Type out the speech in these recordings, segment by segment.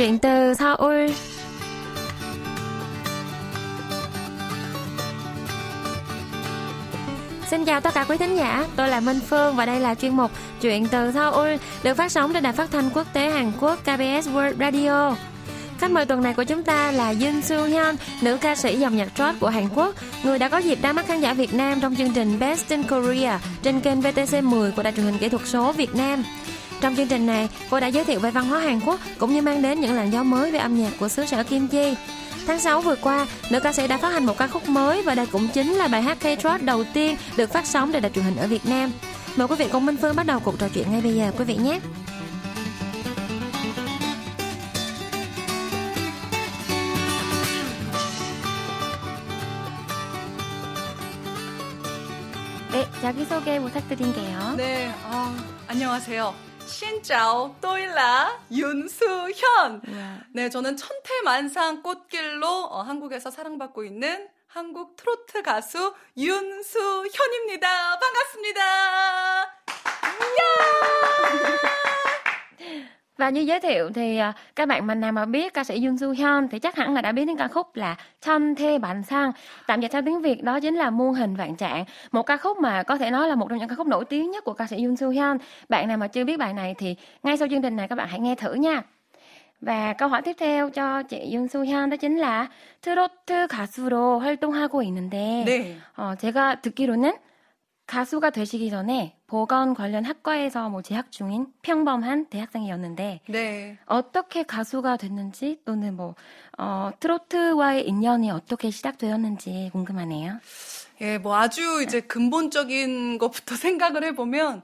Chuyện từ Seoul Xin chào tất cả quý thính giả, tôi là Minh Phương và đây là chuyên mục Chuyện từ Seoul được phát sóng trên đài phát thanh quốc tế Hàn Quốc KBS World Radio. Khách mời tuần này của chúng ta là Jin Soo Hyun, nữ ca sĩ dòng nhạc trot của Hàn Quốc, người đã có dịp ra mắt khán giả Việt Nam trong chương trình Best in Korea trên kênh VTC 10 của đài truyền hình kỹ thuật số Việt Nam. Trong chương trình này, cô đã giới thiệu về văn hóa Hàn Quốc cũng như mang đến những làn gió mới về âm nhạc của xứ sở Kim Chi. Tháng 6 vừa qua, nữ ca sĩ đã phát hành một ca khúc mới và đây cũng chính là bài hát K-Trot đầu tiên được phát sóng trên đài truyền hình ở Việt Nam. Mời quý vị cùng Minh Phương bắt đầu cuộc trò chuyện ngay bây giờ quý vị nhé. 네, 자기소개 부탁드릴게요. 네, 어, 안녕하세요. 신짜오 또일라 윤수현. 네, 저는 천태만상 꽃길로 어, 한국에서 사랑받고 있는 한국 트로트 가수 윤수현입니다. 반갑습니다. Và như giới thiệu thì à, các bạn mình nào mà biết ca sĩ Yoon Soo Hyun thì chắc hẳn là đã biết đến ca khúc là Chân Thê Bản Sang. Tạm dịch theo tiếng Việt đó chính là muôn hình vạn trạng. Một ca khúc mà có thể nói là một trong những ca khúc nổi tiếng nhất của ca sĩ Yoon Soo Hyun. Bạn nào mà chưa biết bài này thì ngay sau chương trình này các bạn hãy nghe thử nha. Và câu hỏi tiếp theo cho chị Yoon Soo Hyun đó chính là 트로트 가수로 활동하고 있는데 네. 어, 제가 듣기로는 가수가 되시기 전에 보건 관련 학과에서 뭐 재학 중인 평범한 대학생이었는데 네. 어떻게 가수가 됐는지 또는 뭐 어, 트로트와의 인연이 어떻게 시작되었는지 궁금하네요. 예, 뭐 아주 이제 근본적인 것부터 생각을 해보면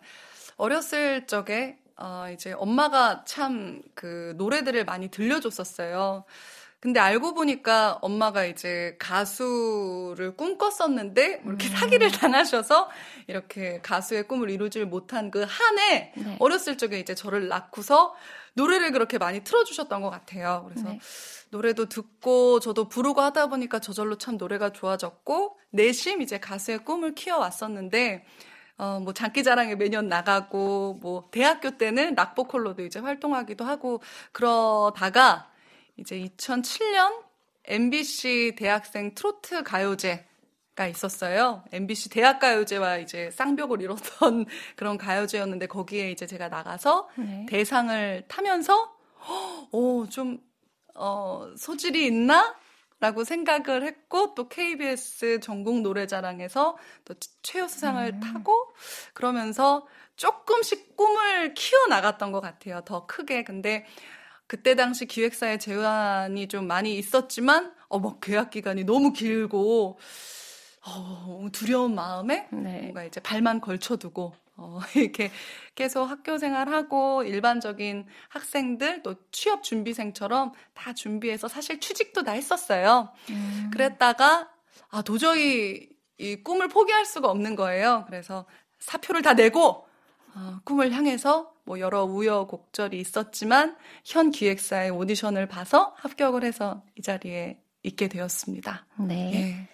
어렸을 적에 어, 이제 엄마가 참 그 노래들을 많이 들려줬었어요. 근데 알고 보니까 엄마가 이제 가수를 꿈꿨었는데 뭐 이렇게 사기를 당하셔서 이렇게 가수의 꿈을 이루질 못한 그 한해 네. 어렸을 적에 이제 저를 낳고서 노래를 그렇게 많이 틀어주셨던 것 같아요. 그래서 네. 노래도 듣고 저도 부르고 하다 보니까 저절로 참 노래가 좋아졌고 내심 이제 가수의 꿈을 키워왔었는데 어, 뭐 장기자랑에 매년 나가고 뭐 대학교 때는 락보컬로도 이제 활동하기도 하고 그러다가 이제 2007년 MBC 대학생 트로트 가요제가 있었어요. MBC 대학 가요제와 이제 쌍벽을 이뤘던 그런 가요제였는데 거기에 이제 제가 나가서 네. 대상을 타면서 오, 좀, 어, 소질이 있나? 라고 생각을 했고, 또 KBS 전국 노래자랑에서 또 최우수상을 타고, 그러면서 조금씩 꿈을 키워 나갔던 것 같아요. 더 크게. 근데 그때 당시 기획사의 제안이 좀 많이 있었지만, 어, 막 계약 기간이 너무 길고, 어, 두려운 마음에 네. 뭔가 이제 발만 걸쳐두고 어, 이렇게 계속 학교 생활하고 일반적인 학생들 또 취업 준비생처럼 다 준비해서 사실 취직도 다 했었어요. 음. 그랬다가 아 도저히 이 꿈을 포기할 수가 없는 거예요. 그래서 사표를 다 내고 어, 꿈을 향해서 뭐 여러 우여곡절이 있었지만 현 기획사의 오디션을 봐서 합격을 해서 이 자리에 있게 되었습니다. 네. 예.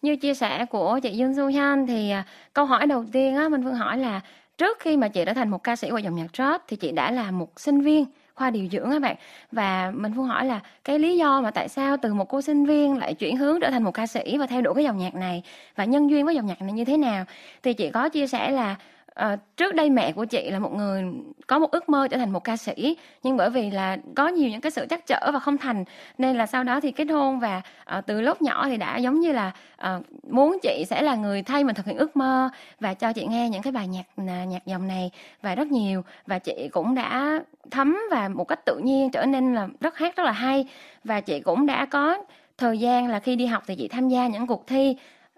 Như chia sẻ của chị Dương Du Hyun thì à, câu hỏi đầu tiên á mình Phương hỏi là trước khi mà chị đã thành một ca sĩ của dòng nhạc trot thì chị đã là một sinh viên khoa điều dưỡng các bạn và mình Phương hỏi là cái lý do mà tại sao từ một cô sinh viên lại chuyển hướng trở thành một ca sĩ và theo đuổi cái dòng nhạc này và nhân duyên với dòng nhạc này như thế nào thì chị có chia sẻ là À, trước đây mẹ của chị là một người có một ước mơ trở thành một ca sĩ nhưng bởi vì là có nhiều những cái sự trắc trở và không thành nên là sau đó thì kết hôn và à, từ lúc nhỏ thì đã giống như là à, muốn chị sẽ là người thay mình thực hiện ước mơ và cho chị nghe những cái bài nhạc à, nhạc dòng này và rất nhiều. Và chị cũng đã thấm và một cách tự nhiên trở nên là rất hát rất là hay. Và chị cũng đã có thời gian là khi đi học thì chị tham gia những cuộc thi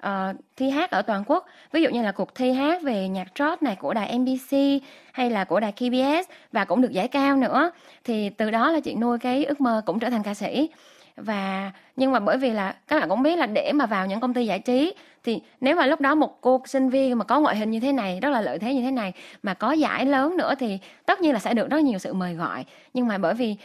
uh, thi hát ở toàn quốc. Ví dụ như là cuộc thi hát về nhạc trot này của đài MBC hay là của đài KBS và cũng được giải cao nữa thì từ đó là chị nuôi cái ước mơ cũng trở thành ca sĩ. Và nhưng mà bởi vì là các bạn cũng biết là để mà vào những công ty giải trí thì nếu mà lúc đó một cô sinh viên mà có ngoại hình như thế này rất là lợi thế như thế này mà có giải lớn nữa thì tất nhiên là sẽ được rất nhiều sự mời gọi. Nhưng mà bởi vì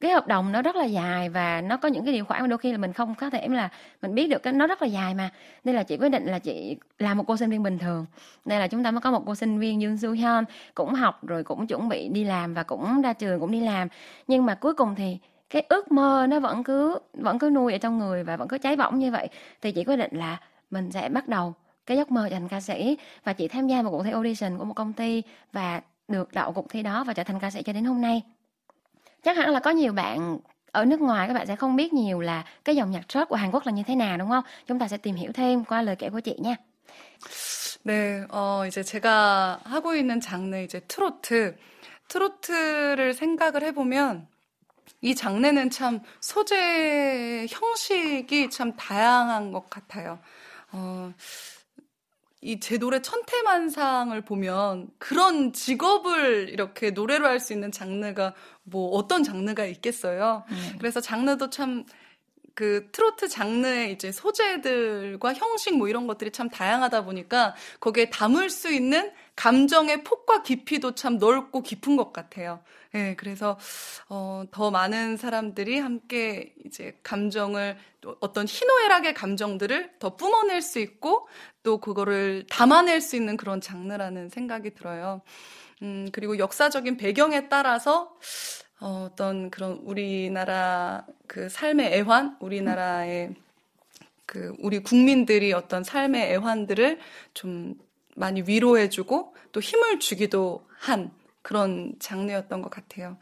cái hợp đồng nó rất là dài và nó có những cái điều khoản mà đôi khi là mình không có thể là mình biết được cái nó rất là dài mà. Nên là chị quyết định là chị là một cô sinh viên bình thường. Nên là chúng ta mới có một cô sinh viên Dương Su Hyun, cũng học rồi cũng chuẩn bị đi làm và cũng ra trường cũng đi làm. Nhưng mà cuối cùng thì cái ước mơ nó vẫn cứ vẫn cứ nuôi ở trong người và vẫn cứ cháy bỏng như vậy. Thì chị quyết định là mình sẽ bắt đầu cái giấc mơ thành ca sĩ. Và chị tham gia một cuộc thi audition của một công ty và được đậu cuộc thi đó và trở thành ca sĩ cho đến hôm nay chắc hẳn là có nhiều bạn ở nước ngoài các bạn sẽ không biết nhiều là cái dòng nhạc trot của Hàn Quốc là như thế nào đúng không? Chúng ta sẽ tìm hiểu thêm qua lời kể của chị nha. 네, 어, 이제 제가 하고 있는 장르 이제 트로트. 트로트를 생각을 해보면 이 장르는 참 소재 형식이 참 다양한 것 같아요. 어, 이 제 노래 천태만상을 보면 그런 직업을 이렇게 노래로 할 수 있는 장르가 뭐 어떤 장르가 있겠어요. 음. 그래서 장르도 참 그 트로트 장르의 이제 소재들과 형식 뭐 이런 것들이 참 다양하다 보니까 거기에 담을 수 있는 감정의 폭과 깊이도 참 넓고 깊은 것 같아요. 예, 네, 그래서, 어, 더 많은 사람들이 함께 이제 감정을, 어떤 희노애락의 감정들을 더 뿜어낼 수 있고, 또 그거를 담아낼 수 있는 그런 장르라는 생각이 들어요. 음, 그리고 역사적인 배경에 따라서, 어, 어떤 그런 우리나라 그 삶의 애환, 우리나라의 그 우리 국민들이 어떤 삶의 애환들을 좀 많이 위로해주고 또 힘을 주기도 한 그런 장르였던 것 같아요.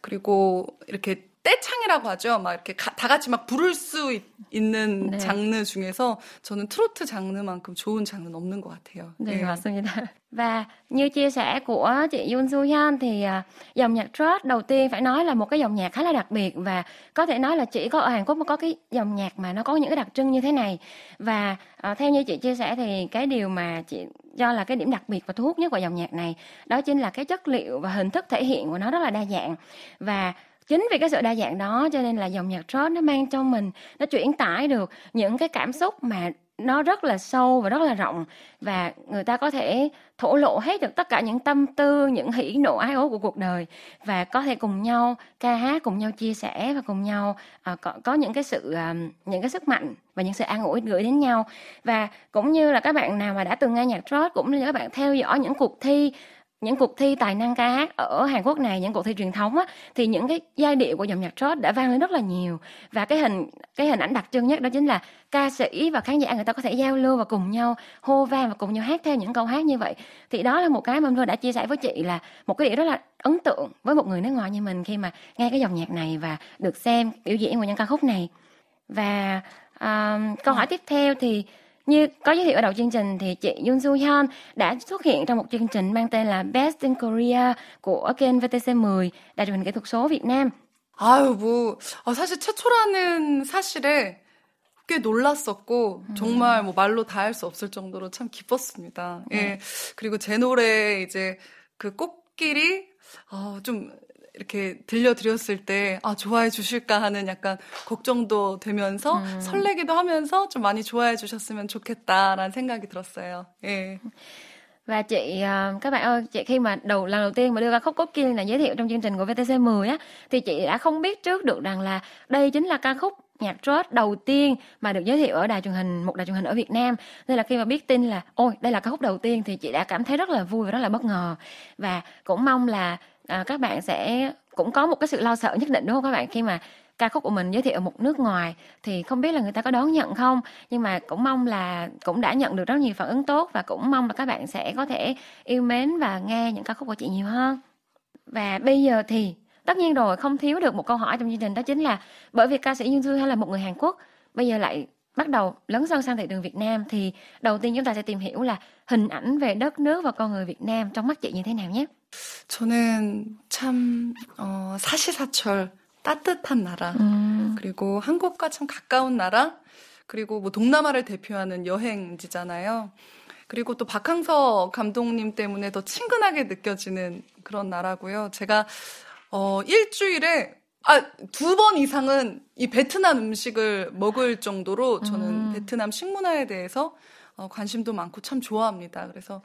그리고 이렇게 떼창이라고 하죠. 막 이렇게 가, 다 같이 막 부를 수 있, 는 네. 장르 중에서 저는 트로트 장르만큼 좋은 장르는 없는 것 같아요. 네, 네. 맞습니다. Và như chia sẻ của chị Yoon Soo Hyun thì uh, dòng nhạc trot đầu tiên phải nói là một cái dòng nhạc khá là đặc biệt và có thể nói là chỉ có ở Hàn Quốc mới có cái dòng nhạc mà nó có những cái đặc trưng như thế này. Và uh, theo như chị chia sẻ thì cái điều mà chị do là cái điểm đặc biệt và thu hút nhất vào dòng nhạc này đó chính là cái chất liệu và hình thức thể hiện của nó rất là đa dạng và chính vì cái sự đa dạng đó cho nên là dòng nhạc rock nó mang trong mình nó chuyển tải được những cái cảm xúc mà nó rất là sâu và rất là rộng. Và người ta có thể thổ lộ hết được tất cả những tâm tư những hỉ nộ ái ố của cuộc đời. Và có thể cùng nhau ca hát cùng nhau chia sẻ và cùng nhau uh, có, có những cái sự uh, những cái sức mạnh và những sự an ủi gửi đến nhau. Và cũng như là các bạn nào mà đã từng nghe nhạc rock cũng như các bạn theo dõi những cuộc thi những cuộc thi tài năng ca hát ở Hàn Quốc này những cuộc thi truyền thống á thì những cái giai điệu của dòng nhạc trot đã vang lên rất là nhiều. Và cái hình cái hình ảnh đặc trưng nhất đó chính là ca sĩ và khán giả người ta có thể giao lưu và cùng nhau hô vang và cùng nhau hát theo những câu hát như vậy. Thì đó là một cái mà tôi đã chia sẻ với chị là một cái điều rất là ấn tượng với một người nước ngoài như mình khi mà nghe cái dòng nhạc này và được xem biểu diễn của những ca khúc này. Và uh, câu hỏi tiếp theo thì như có giới thiệu ở đầu chương trình thì chị Yoon Soo Hyun đã xuất hiện trong một chương trình mang tên là Best in Korea của kênh VTC10 đài truyền hình kỹ thuật số Việt Nam. 아유, 뭐, 아, 사실 최초라는 사실에 꽤 놀랐었고, 음. 정말 뭐 말로 다 할 수 없을 정도로 참 기뻤습니다. 네. 예. 그리고 제 노래 이제 그 꽃길이, 어, 좀 이렇게 들려드렸을 때, 아, 좋아해 주실까 하는 약간 걱정도 되면서 음. 설레기도 하면서 좀 많이 좋아해 주셨으면 좋겠다라는 생각이 들었어요. 예. Và chị các bạn ơi, chị khi mà đầu lần đầu tiên mà đưa ca khúc Cốt Kiên này giới thiệu trong chương trình của VTC 10 á thì chị đã không biết trước được rằng là đây chính là ca khúc nhạc rock đầu tiên mà được giới thiệu ở đài truyền hình một đài truyền hình ở Việt Nam nên là khi mà biết tin là ôi đây là ca khúc đầu tiên thì chị đã cảm thấy rất là vui và rất là bất ngờ và cũng mong là à, các bạn sẽ cũng có một cái sự lo sợ nhất định đúng không các bạn? Khi mà ca khúc của mình giới thiệu ở một nước ngoài thì không biết là người ta có đón nhận không? Nhưng mà cũng mong là cũng đã nhận được rất nhiều phản ứng tốt và cũng mong là các bạn sẽ có thể yêu mến và nghe những ca khúc của chị nhiều hơn. Và bây giờ thì tất nhiên rồi không thiếu được một câu hỏi trong chương trình đó chính là bởi vì ca sĩ Dương Dương hay là một người Hàn Quốc bây giờ lại bắt đầu lấn sân sang thị trường Việt Nam thì đầu tiên chúng ta sẽ tìm hiểu là hình ảnh về đất nước và con người Việt Nam trong mắt chị như thế nào nhé. 저는 참 어, 사시사철 따뜻한 나라 음. 그리고 한국과 참 가까운 나라 그리고 뭐 동남아를 대표하는 여행지잖아요. 그리고 또 박항서 감독님 때문에 더 친근하게 느껴지는 그런 나라고요. 제가 어 일주일에 아, 두 번 이상은 이 베트남 음식을 먹을 정도로 저는 음. 베트남 식문화에 대해서 어, 관심도 많고 참 좋아합니다. 그래서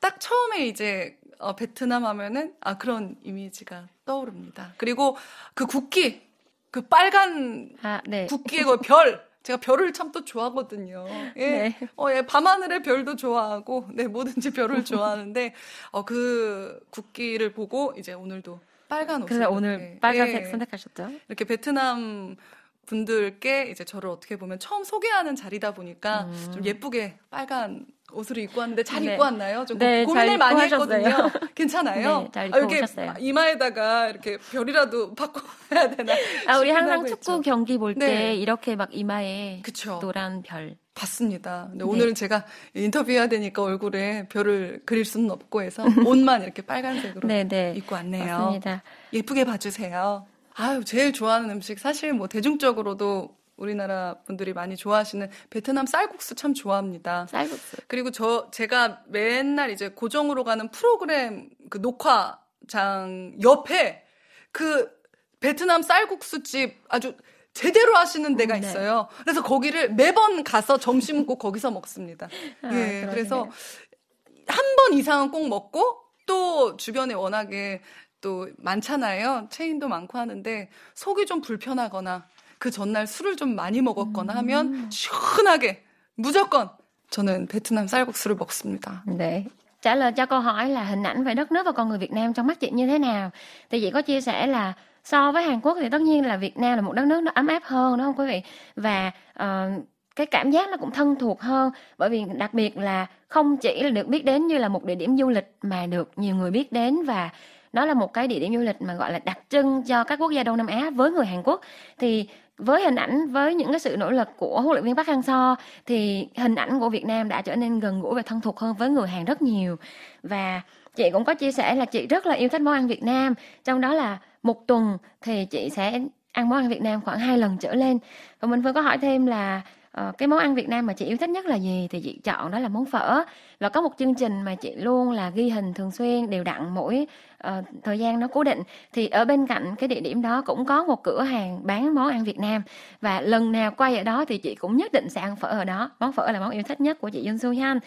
딱 처음에 이제 어, 베트남 하면은 아 그런 이미지가 떠오릅니다. 그리고 그 국기 그 빨간 아, 네. 국기의 그 별. 제가 별을 참 또 좋아하거든요. 예. 네. 어, 예, 밤하늘의 별도 좋아하고, 네, 뭐든지 별을 좋아하는데, 어, 그 국기를 보고 이제 오늘도 빨간 옷을 그래서 오늘 이렇게, 빨간색 예, 선택하셨죠? 이렇게 베트남 분들께 이제 저를 어떻게 보면 처음 소개하는 자리다 보니까 음. 좀 예쁘게 빨간 옷을 입고 왔는데 잘 네. 입고 왔나요? 좀 네, 고- 고민을 많이 하셨어요. 했거든요. 괜찮아요? 네, 잘 아, 입고 이렇게 오셨어요. 이마에다가 이렇게 별이라도 바꿔야 되나? 아, 우리 항상 축구 했죠. 경기 볼때 네. 이렇게 막 이마에 그쵸. 노란 별. 봤습니다. 근데 네. 오늘은 제가 인터뷰해야 되니까 얼굴에 별을 그릴 수는 없고 해서 옷만 이렇게 빨간색으로 네, 네. 입고 왔네요. 맞습니다. 예쁘게 봐주세요. 아유, 제일 좋아하는 음식 사실 뭐 대중적으로도 우리나라 분들이 많이 좋아하시는 베트남 쌀국수 참 좋아합니다. 쌀국수. 그리고 저 제가 맨날 이제 고정으로 가는 프로그램 그 녹화장 옆에 그 베트남 쌀국수집 아주 제대로 하시는 데가 음, 네. 있어요. 그래서 거기를 매번 가서 점심 꼭 거기서 먹습니다. 아, 예, 그러시네요. 그래서 한 번 이상은 꼭 먹고 또 주변에 워낙에 또 많잖아요. 체인도 많고 하는데 속이 좀 불편하거나 그 전날 술을 좀 많이 먹었거나 음. 하면 시원하게 무조건 저는 베트남 쌀국수를 먹습니다. Để trả lời cho câu hỏi là hình ảnh về đất nước và con người Việt Nam trong mắt chị như thế nào thì chị có chia sẻ là so với Hàn Quốc thì tất nhiên là Việt Nam là một đất nước nó ấm áp hơn đúng không quý vị? Và uh, cái cảm giác nó cũng thân thuộc hơn bởi vì đặc biệt là không chỉ là được biết đến như là một địa điểm du lịch mà được nhiều người biết đến và nó là một cái địa điểm du lịch mà gọi là đặc trưng cho các quốc gia Đông Nam Á với người Hàn Quốc. Thì với hình ảnh với những cái sự nỗ lực của huấn luyện viên Park Hang-seo thì hình ảnh của Việt Nam đã trở nên gần gũi và thân thuộc hơn với người Hàn rất nhiều. Và chị cũng có chia sẻ là chị rất là yêu thích món ăn Việt Nam trong đó là một tuần thì chị sẽ ăn món ăn Việt Nam khoảng hai lần trở lên. Và mình vừa có hỏi thêm là uh, cái món ăn Việt Nam mà chị yêu thích nhất là gì? Thì chị chọn đó là món phở. Và có một chương trình mà chị luôn là ghi hình thường xuyên đều đặn mỗi uh, thời gian nó cố định. Thì ở bên cạnh cái địa điểm đó cũng có một cửa hàng bán món ăn Việt Nam. Và lần nào quay ở đó thì chị cũng nhất định sẽ ăn phở ở đó. Món phở là món yêu thích nhất của chị Yun Su Hyun.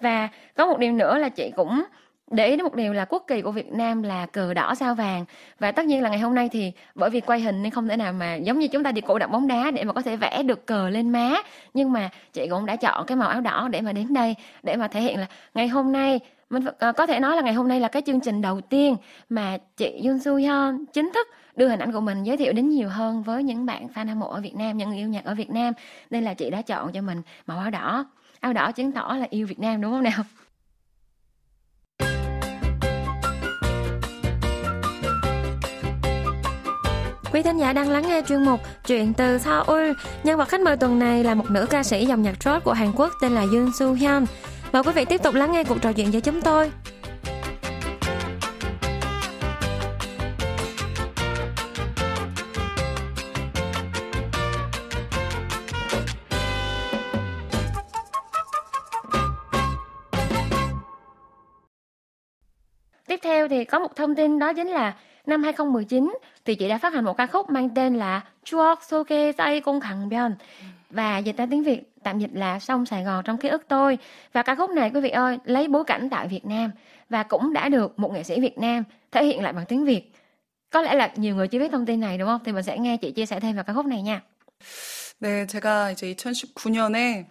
Và có một điều nữa là chị cũng để ý đến một điều là quốc kỳ của Việt Nam là cờ đỏ sao vàng và tất nhiên là ngày hôm nay thì bởi vì quay hình nên không thể nào mà giống như chúng ta đi cổ động bóng đá để mà có thể vẽ được cờ lên má nhưng mà chị cũng đã chọn cái màu áo đỏ để mà đến đây để mà thể hiện là ngày hôm nay mình ờ, có thể nói là ngày hôm nay là cái chương trình đầu tiên mà chị Yun Su Hyun chính thức đưa hình ảnh của mình giới thiệu đến nhiều hơn với những bạn fan hâm mộ ở Việt Nam, những người yêu nhạc ở Việt Nam. Nên là chị đã chọn cho mình màu áo đỏ. Áo đỏ chứng tỏ là yêu Việt Nam đúng không nào? Quý thính giả đang lắng nghe chuyên mục Chuyện từ Seoul. Nhân vật khách mời tuần này là một nữ ca sĩ dòng nhạc rock của Hàn Quốc tên là Yoon Soo Hyun. Mời quý vị tiếp tục lắng nghe cuộc trò chuyện với chúng tôi. Tiếp theo thì có một thông tin đó chính là năm 2019 thì chị đã phát hành một ca khúc mang tên là Chuok Soke Sai Cung Khẳng Bion và dịch ra tiếng Việt tạm dịch là Sông Sài Gòn trong ký ức tôi và ca khúc này quý vị ơi lấy bối cảnh tại Việt Nam và cũng đã được một nghệ sĩ Việt Nam thể hiện lại bằng tiếng Việt có lẽ là nhiều người chưa biết thông tin này đúng không thì mình sẽ nghe chị chia sẻ thêm về ca khúc này nha 네, 제가 이제 2019년에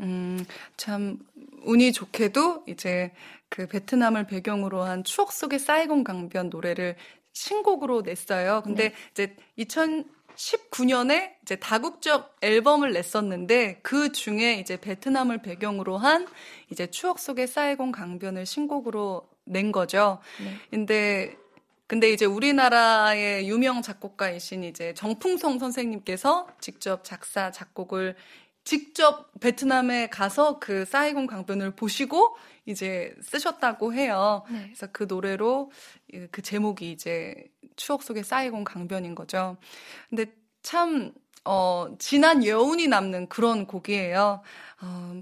음, 참 운이 좋게도 이제 그 베트남을 배경으로 한 추억 속의 사이공 강변 노래를 신곡으로 냈어요. 근데 이제 2019년에 이제 다국적 앨범을 냈었는데 그 중에 이제 베트남을 배경으로 한 이제 추억 속의 사이공 강변을 신곡으로 낸 거죠. 네. 근데 근데 이제 우리나라의 유명 작곡가이신 이제 정풍성 선생님께서 직접 작사 작곡을 직접 베트남에 가서 그 사이공 강변을 보시고 이제 쓰셨다고 해요. 네. 그래서 그 노래로 이- 그 제목이 이제 추억 속의 사이공 강변인 거죠. 근데 참 어, 진한 여운이 남는 그런 곡이에요. 어,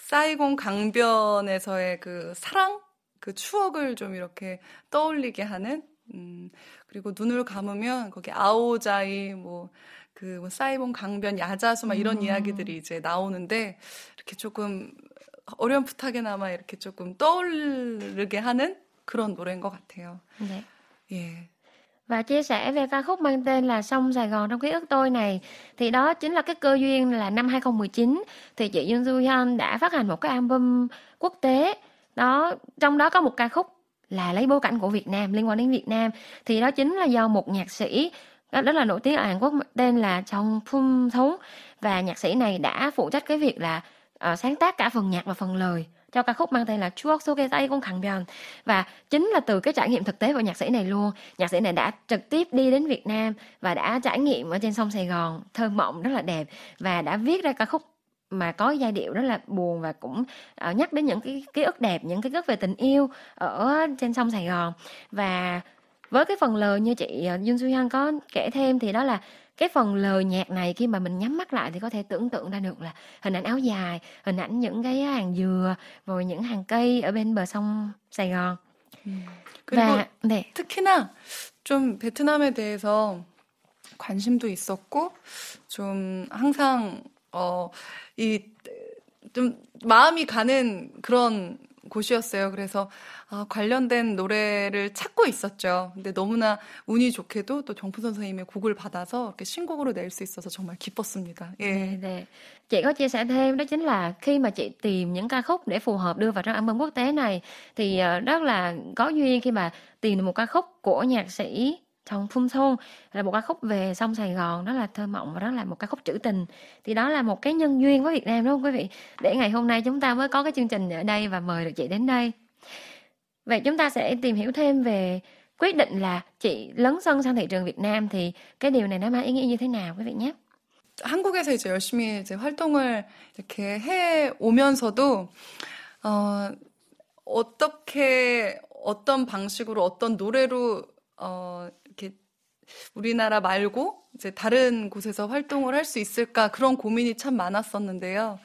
사이공 강변에서의 그 사랑, 그 추억을 좀 이렇게 떠올리게 하는, 음, 그리고 눈을 감으면 거기 아오자이, 뭐, 그, 뭐 사이본 강변, 야자수, 막 이런 음. 이야기들이 이제 나오는데, 이렇게 조금 어렴풋하게나마 이렇게 조금 떠오르게 하는 그런 노래인 것 같아요. Dạ. 예. Và chia sẻ về ca khúc mang tên là Sông Sài Gòn trong ký ức tôi này thì đó chính là cái cơ duyên là năm 2019 thì chị Yoon Soo Hyun đã phát hành một cái album quốc tế đó trong đó có một ca khúc là lấy bối cảnh của Việt Nam liên quan đến Việt Nam thì đó chính là do một nhạc sĩ rất là nổi tiếng ở Hàn Quốc tên là Trong Phum Thống và nhạc sĩ này đã phụ trách cái việc là uh, sáng tác cả phần nhạc và phần lời cho ca khúc mang tên là Chuok Soke Tay Con Khẳng Bèn và chính là từ cái trải nghiệm thực tế của nhạc sĩ này luôn. Nhạc sĩ này đã trực tiếp đi đến Việt Nam và đã trải nghiệm ở trên sông Sài Gòn thơ mộng rất là đẹp và đã viết ra ca khúc mà có giai điệu rất là buồn và cũng uh, nhắc đến những cái ký ức đẹp những cái ức về tình yêu ở trên sông Sài Gòn. Và với cái phần lời như chị uh, Jun Soo có kể thêm thì đó là cái phần lời nhạc này khi mà mình nhắm mắt lại thì có thể tưởng tượng ra được là hình ảnh áo dài hình ảnh những cái hàng dừa rồi những hàng cây ở bên bờ sông Sài Gòn 음. 그리고 네. 특히나 좀 베트남에 대해서 관심도 있었고 좀 항상 어이좀 마음이 가는 그런 곳이었어요. 그래서 아, 관련된 노래를 찾고 있었죠. 근데 너무나 운이 좋게도 또 정품 선생님의 곡을 받아서 이렇게 신곡으로 낼 수 있어서 정말 기뻤습니다. 예. 네, 네. Chị có chia sẻ thêm đó chính là khi mà chị tìm những ca khúc để phù hợp đưa vào trong album quốc tế này thì rất là có duyên khi mà tìm được một ca khúc của nhạc sĩ Chồng Phun Thôn là một ca khúc về sông Sài Gòn đó là thơ mộng và đó là một ca khúc trữ tình thì đó là một cái nhân duyên với Việt Nam đúng không quý vị để ngày hôm nay chúng ta mới có cái chương trình ở đây và mời được chị đến đây vậy chúng ta sẽ tìm hiểu thêm về quyết định là chị lấn sân sang thị trường Việt Nam thì cái điều này nó mang ý nghĩa như thế nào quý vị nhé 한국에서 이제 열심히 이제 활동을 이렇게 해 오면서도 어 어떻게 어떤 방식으로 어떤 노래로 어 우리나라 말고 이제 다른 곳에서 활동을 할 수 있을까 그런 고민이 참 많았었는데요.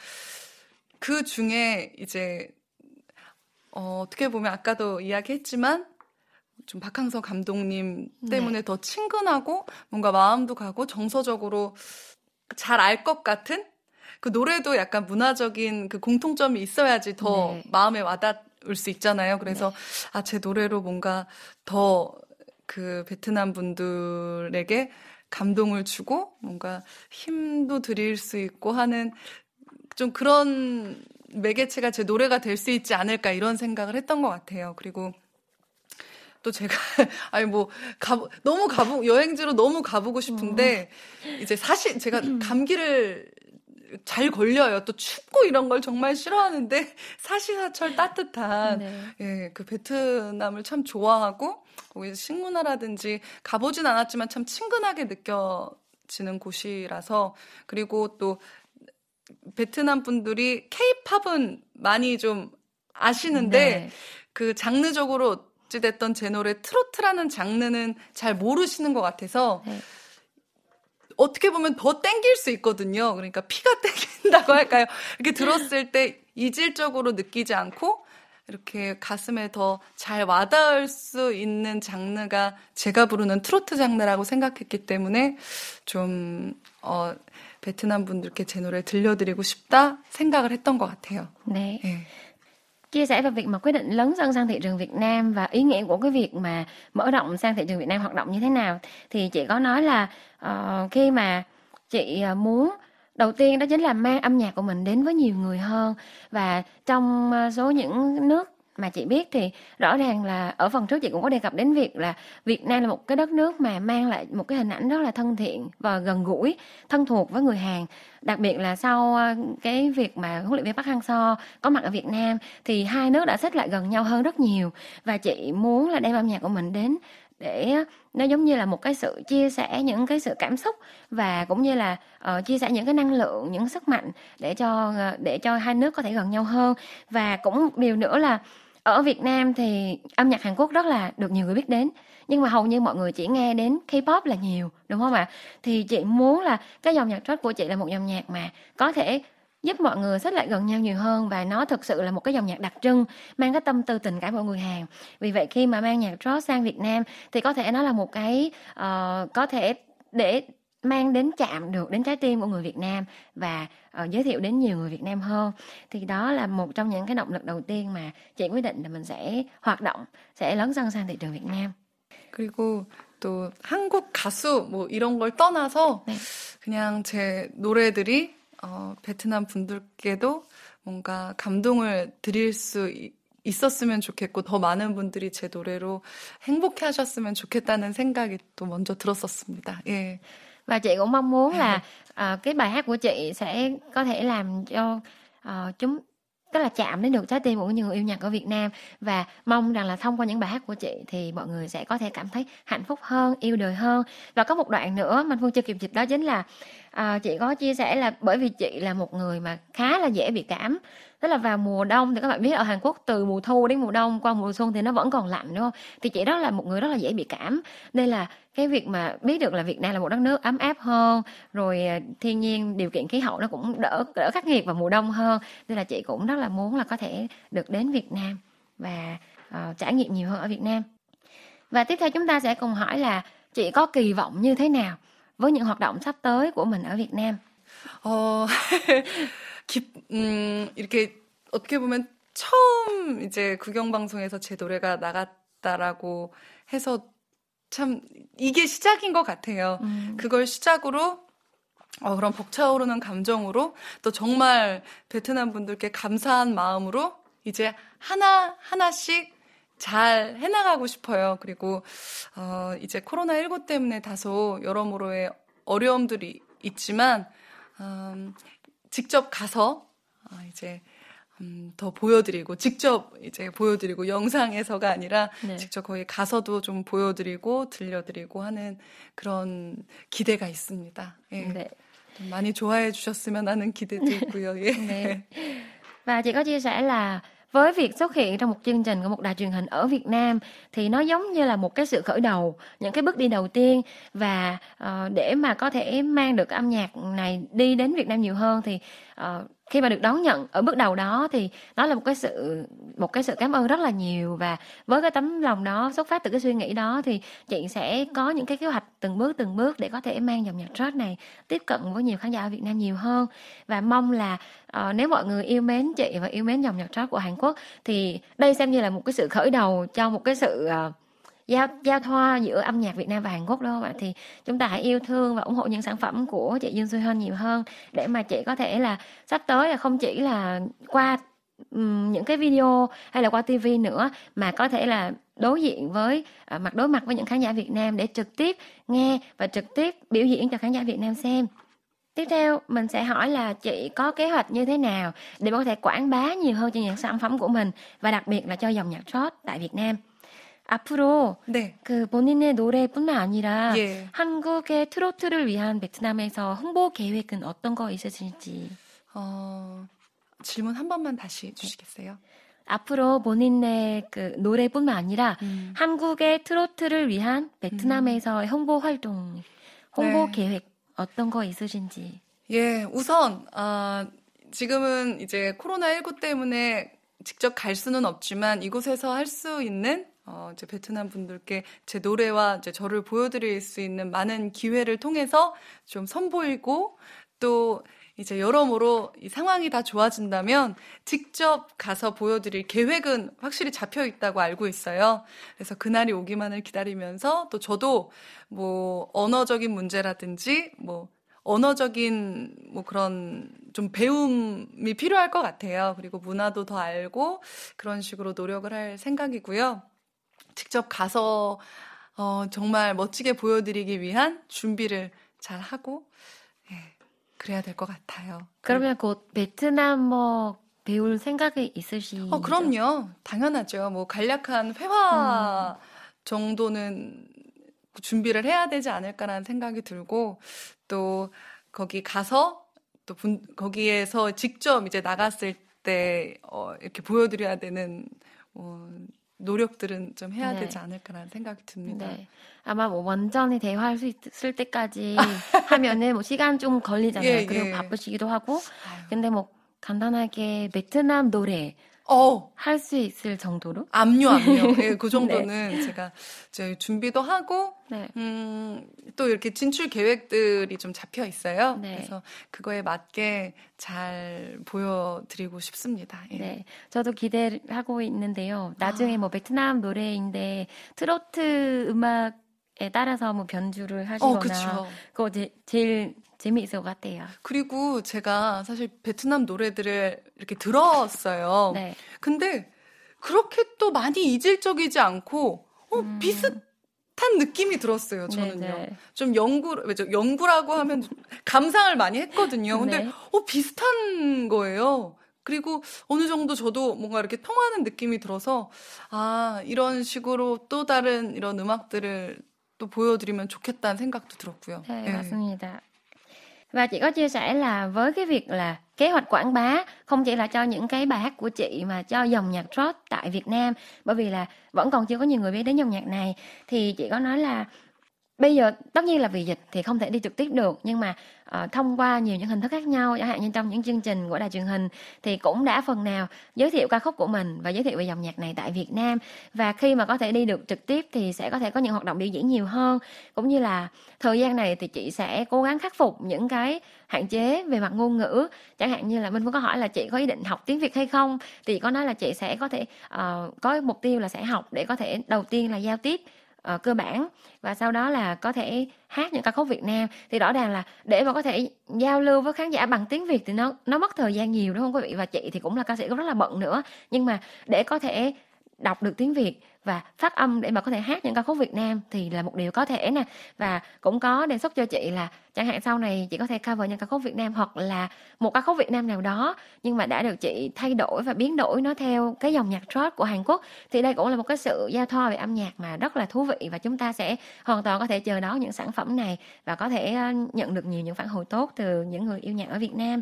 그 중에 이제 어, 어떻게 보면 아까도 이야기했지만 좀 박항서 감독님 때문에 네. 더 친근하고 뭔가 마음도 가고 정서적으로 잘 알 것 같은 그 노래도 약간 문화적인 그 공통점이 있어야지 더 네. 마음에 와닿을 수 있잖아요. 그래서 네. 아, 제 노래로 뭔가 더 그 베트남 분들에게 감동을 주고 뭔가 힘도 드릴 수 있고 하는 좀 그런 매개체가 제 노래가 될 수 있지 않을까 이런 생각을 했던 것 같아요. 그리고 또 제가 아니 뭐 가, 너무 가보 여행지로 너무 가보고 싶은데 음. 이제 사실 제가 감기를 잘 걸려요. 또 춥고 이런 걸 정말 싫어하는데 사시사철 따뜻한 네. 예, 그 베트남을 참 좋아하고 거기 식문화라든지 가보진 않았지만 참 친근하게 느껴지는 곳이라서 그리고 또 베트남 분들이 케이팝은 많이 좀 아시는데 네. 그 장르적으로 어찌됐던 제 노래 트로트라는 장르는 잘 모르시는 것 같아서 네. 어떻게 보면 더 땡길 수 있거든요. 그러니까 피가 땡긴다고 할까요? 이렇게 들었을 때 이질적으로 느끼지 않고 이렇게 가슴에 더 잘 와닿을 수 있는 장르가 제가 부르는 트로트 장르라고 생각했기 때문에 좀, 어, 베트남 분들께 제 노래 들려드리고 싶다 생각을 했던 것 같아요. 네. 네. chia sẻ về việc mà quyết định lấn sân sang thị trường Việt Nam và ý nghĩa của cái việc mà mở rộng sang thị trường Việt Nam hoạt động như thế nào thì chị có nói là uh, khi mà chị uh, muốn đầu tiên đó chính là mang âm nhạc của mình đến với nhiều người hơn và trong ờ, số những nước mà chị biết thì rõ ràng là ở phần trước chị cũng có đề cập đến việc là Việt Nam là một cái đất nước mà mang lại một cái hình ảnh rất là thân thiện và gần gũi, thân thuộc với người Hàn. Đặc biệt là sau ờ, cái việc mà huấn luyện viên Park Hang-seo có mặt ở Việt Nam thì hai nước đã xích lại gần nhau hơn rất nhiều và chị muốn là đem âm nhạc của mình đến để nó giống như là một cái sự chia sẻ những cái sự cảm xúc và cũng như là uh, chia sẻ những cái năng lượng những sức mạnh để cho ờ, để cho hai nước có thể gần nhau hơn và cũng điều nữa là ở Việt Nam thì âm nhạc Hàn Quốc rất là được nhiều người biết đến nhưng mà hầu như mọi người chỉ nghe đến K-pop là nhiều đúng không ạ? Thì chị muốn là cái dòng nhạc trot của chị là một dòng nhạc mà có thể giúp mọi người xích lại gần nhau nhiều hơn và nó thực sự là một cái dòng nhạc đặc trưng mang cái tâm tư tình cảm của người Hàn. Vì vậy khi mà mang nhạc trot sang Việt Nam thì có thể nó là một cái uh, có thể để mang đến chạm được đến trái tim của người Việt Nam và uh, giới thiệu đến nhiều người Việt Nam hơn thì đó là một trong những cái động lực đầu tiên mà chị quyết định là mình sẽ hoạt động sẽ lấn sân sang thị trường Việt Nam. 그리고 또 한국 가수 뭐 이런 걸 떠나서 네. 그냥 제 노래들이 어, 베트남 분들께도 뭔가 감동을 드릴 수 있었으면 좋겠고 더 많은 분들이 제 노래로 행복해 하셨으면 좋겠다는 생각이 또 먼저 들었었습니다. 예. Và chị cũng mong muốn là uh, cái bài hát của chị sẽ có thể làm cho uh, chúng tức là chạm đến được trái tim của những người yêu nhạc ở Việt Nam và mong rằng là thông qua những bài hát của chị thì mọi người sẽ có thể cảm thấy hạnh phúc hơn, yêu đời hơn. Và có một đoạn nữa Minh Phương chưa kịp dịch đó chính là à, chị có chia sẻ là bởi vì chị là một người mà khá là dễ bị cảm. Tức là vào mùa đông thì các bạn biết ở Hàn Quốc từ mùa thu đến mùa đông qua mùa xuân thì nó vẫn còn lạnh đúng không? Thì chị đó là một người rất là dễ bị cảm. Nên là cái việc mà biết được là Việt Nam là một đất nước ấm áp hơn rồi ờ, thiên nhiên điều kiện khí hậu nó cũng đỡ đỡ khắc nghiệt vào mùa đông hơn. Nên là chị cũng rất là muốn là có thể được đến Việt Nam và uh, trải nghiệm nhiều hơn ở Việt Nam. Và tiếp theo chúng ta sẽ cùng hỏi là chị có kỳ vọng như thế nào? Với những hoạt động sắp tới của mình ở Việt Nam? 어, 기, 음, 이렇게 어떻게 보면 처음 이제 국영방송에서 제 노래가 나갔다라고 해서 참 이게 시작인 것 같아요. 음. 그걸 시작으로 어, 그런 벅차오르는 감정으로 또 정말 베트남 분들께 감사한 마음으로 이제 하나 하나씩 잘 해나가고 싶어요. 그리고 어, 이제 코로나 19 때문에 다소 여러모로의 어려움들이 있지만 음, 직접 가서 어, 이제 음, 더 보여드리고 직접 이제 보여드리고 영상에서가 아니라 네. 직접 거기 가서도 좀 보여드리고 들려드리고 하는 그런 기대가 있습니다. 예. 네. 많이 좋아해 주셨으면 하는 기대도 있고요. 예. 네. Và chị có chia sẻ là với việc xuất hiện trong một chương trình của một đài truyền hình ở Việt Nam thì nó giống như là một cái sự khởi đầu những cái bước đi đầu tiên. Và uh, để mà có thể mang được âm nhạc này đi đến Việt Nam nhiều hơn thì uh, khi mà được đón nhận ở bước đầu đó thì đó là một cái sự một cái sự cảm ơn rất là nhiều và với cái tấm lòng đó xuất phát từ cái suy nghĩ đó thì chị sẽ có những cái kế hoạch từng bước từng bước để có thể mang dòng nhạc trot này tiếp cận với nhiều khán giả ở Việt Nam nhiều hơn. Và mong là uh, nếu mọi người yêu mến chị và yêu mến dòng nhạc trot của Hàn Quốc thì đây xem như là một cái sự khởi đầu cho một cái sự uh, giao giao thoa giữa âm nhạc Việt Nam và Hàn Quốc đâu bạn thì chúng ta hãy yêu thương và ủng hộ những sản phẩm của chị Dương Suy Hân nhiều hơn để mà chị có thể là sắp tới là không chỉ là qua um, những cái video hay là qua TV nữa mà có thể là đối diện với uh, mặt đối mặt với những khán giả Việt Nam để trực tiếp nghe và trực tiếp biểu diễn cho khán giả Việt Nam xem. Tiếp theo mình sẽ hỏi là chị có kế hoạch như thế nào để có thể quảng bá nhiều hơn cho những sản phẩm của mình và đặc biệt là cho dòng nhạc rock tại Việt Nam. 앞으로 네. 그 본인의 노래뿐만 아니라 예. 한국의 트로트를 위한 베트남에서 홍보 계획은 어떤 거 있으실지? 어, 질문 한 번만 다시 해 주시겠어요? 앞으로 본인의 그 노래뿐만 아니라 음. 한국의 트로트를 위한 베트남에서의 음. 홍보 활동, 홍보 네. 계획 어떤 거 있으신지? 예, 우선 어, 지금은 이제 코로나 19 때문에 직접 갈 수는 없지만 이곳에서 할 수 있는 어, 이제 베트남 분들께 제 노래와 이제 저를 보여드릴 수 있는 많은 기회를 통해서 좀 선보이고 또 이제 여러모로 이 상황이 다 좋아진다면 직접 가서 보여드릴 계획은 확실히 잡혀 있다고 알고 있어요. 그래서 그날이 오기만을 기다리면서 또 저도 뭐 언어적인 문제라든지 뭐 언어적인 뭐 그런 좀 배움이 필요할 것 같아요. 그리고 문화도 더 알고 그런 식으로 노력을 할 생각이고요. 직접 가서 어, 정말 멋지게 보여드리기 위한 준비를 잘 하고 예, 그래야 될 것 같아요. 그러면 곧 베트남어 배울 생각이 있으시죠? 어, 그럼요. 당연하죠. 뭐 간략한 회화 음. 정도는 준비를 해야 되지 않을까라는 생각이 들고 또 거기 가서 또 분, 거기에서 직접 이제 나갔을 때 어, 이렇게 보여드려야 되는 어, 노력들은 좀 해야 네. 되지 않을까라는 생각이 듭니다. 네. 아마 뭐 완전히 대화할 수 있을 때까지 하면은 뭐 시간 좀 걸리잖아요. 예, 그리고 예. 바쁘시기도 하고. 아유. 근데 뭐 간단하게 베트남 노래 어. 할 수 있을 정도로? 압류, 압류. 예, 그 정도는 네. 제가 이제 준비도 하고, 네. 음, 또 이렇게 진출 계획들이 좀 잡혀 있어요. 네. 그래서 그거에 맞게 잘 보여드리고 싶습니다. 예. 네. 저도 기대를 하고 있는데요. 나중에 아. 뭐 베트남 노래인데 트로트 음악에 따라서 뭐 변주를 하시거나. 어, 그쵸. 그거 제, 제일 재미있을 것 같아요. 그리고 제가 사실 베트남 노래들을 이렇게 들었어요. 네. 근데 그렇게 또 많이 이질적이지 않고 어, 음. 비슷 한 느낌이 들었어요. 저는요. 네네. 네. 좀 연구, 연구라고 하면 감상을 많이 했거든요. 근데 네. 어, 비슷한 거예요. 그리고 어느 정도 저도 뭔가 이렇게 통하는 느낌이 들어서 아 이런 식으로 또 다른 이런 음악들을 또 보여드리면 좋겠다는 생각도 들었고요. 네, 네. 맞습니다. Và chị có chia sẻ là với cái việc là kế hoạch quảng bá không chỉ là cho những cái bài hát của chị mà cho dòng nhạc rock tại Việt Nam bởi vì là vẫn còn chưa có nhiều người biết đến dòng nhạc này thì chị có nói là bây giờ tất nhiên là vì dịch thì không thể đi trực tiếp được nhưng mà uh, thông qua nhiều những hình thức khác nhau chẳng hạn như trong những chương trình của đài truyền hình thì cũng đã phần nào giới thiệu ca khúc của mình và giới thiệu về dòng nhạc này tại Việt Nam. Và khi mà có thể đi được trực tiếp thì sẽ có thể có những hoạt động biểu diễn nhiều hơn. Cũng như là thời gian này thì chị sẽ cố gắng khắc phục những cái hạn chế về mặt ngôn ngữ. Chẳng hạn như là minh có hỏi là chị có ý định học tiếng việt hay không? Thì có nói là chị sẽ có thể uh, có mục tiêu là sẽ học để có thể đầu tiên là giao tiếp uh, cơ bản. Và sau đó là có thể hát những ca khúc Việt Nam. Thì rõ ràng là để mà có thể giao lưu với khán giả bằng tiếng Việt thì nó nó mất thời gian nhiều đúng không quý vị? Và chị thì cũng là ca sĩ cũng rất là bận nữa. Nhưng mà để có thể đọc được tiếng Việt và phát âm để mà có thể hát những ca khúc Việt Nam thì là một điều có thể nè và cũng có đề xuất cho chị là chẳng hạn sau này chị có thể cover những ca khúc Việt Nam hoặc là một ca khúc Việt Nam nào đó, nhưng mà đã được chị thay đổi và biến đổi nó theo cái dòng nhạc trot của Hàn Quốc, thì đây cũng là một cái sự giao thoa về âm nhạc mà rất là thú vị và chúng ta sẽ hoàn toàn có thể chờ đón những sản phẩm này và có thể ờ, nhận được nhiều những phản hồi tốt từ những người yêu nhạc ở Việt Nam.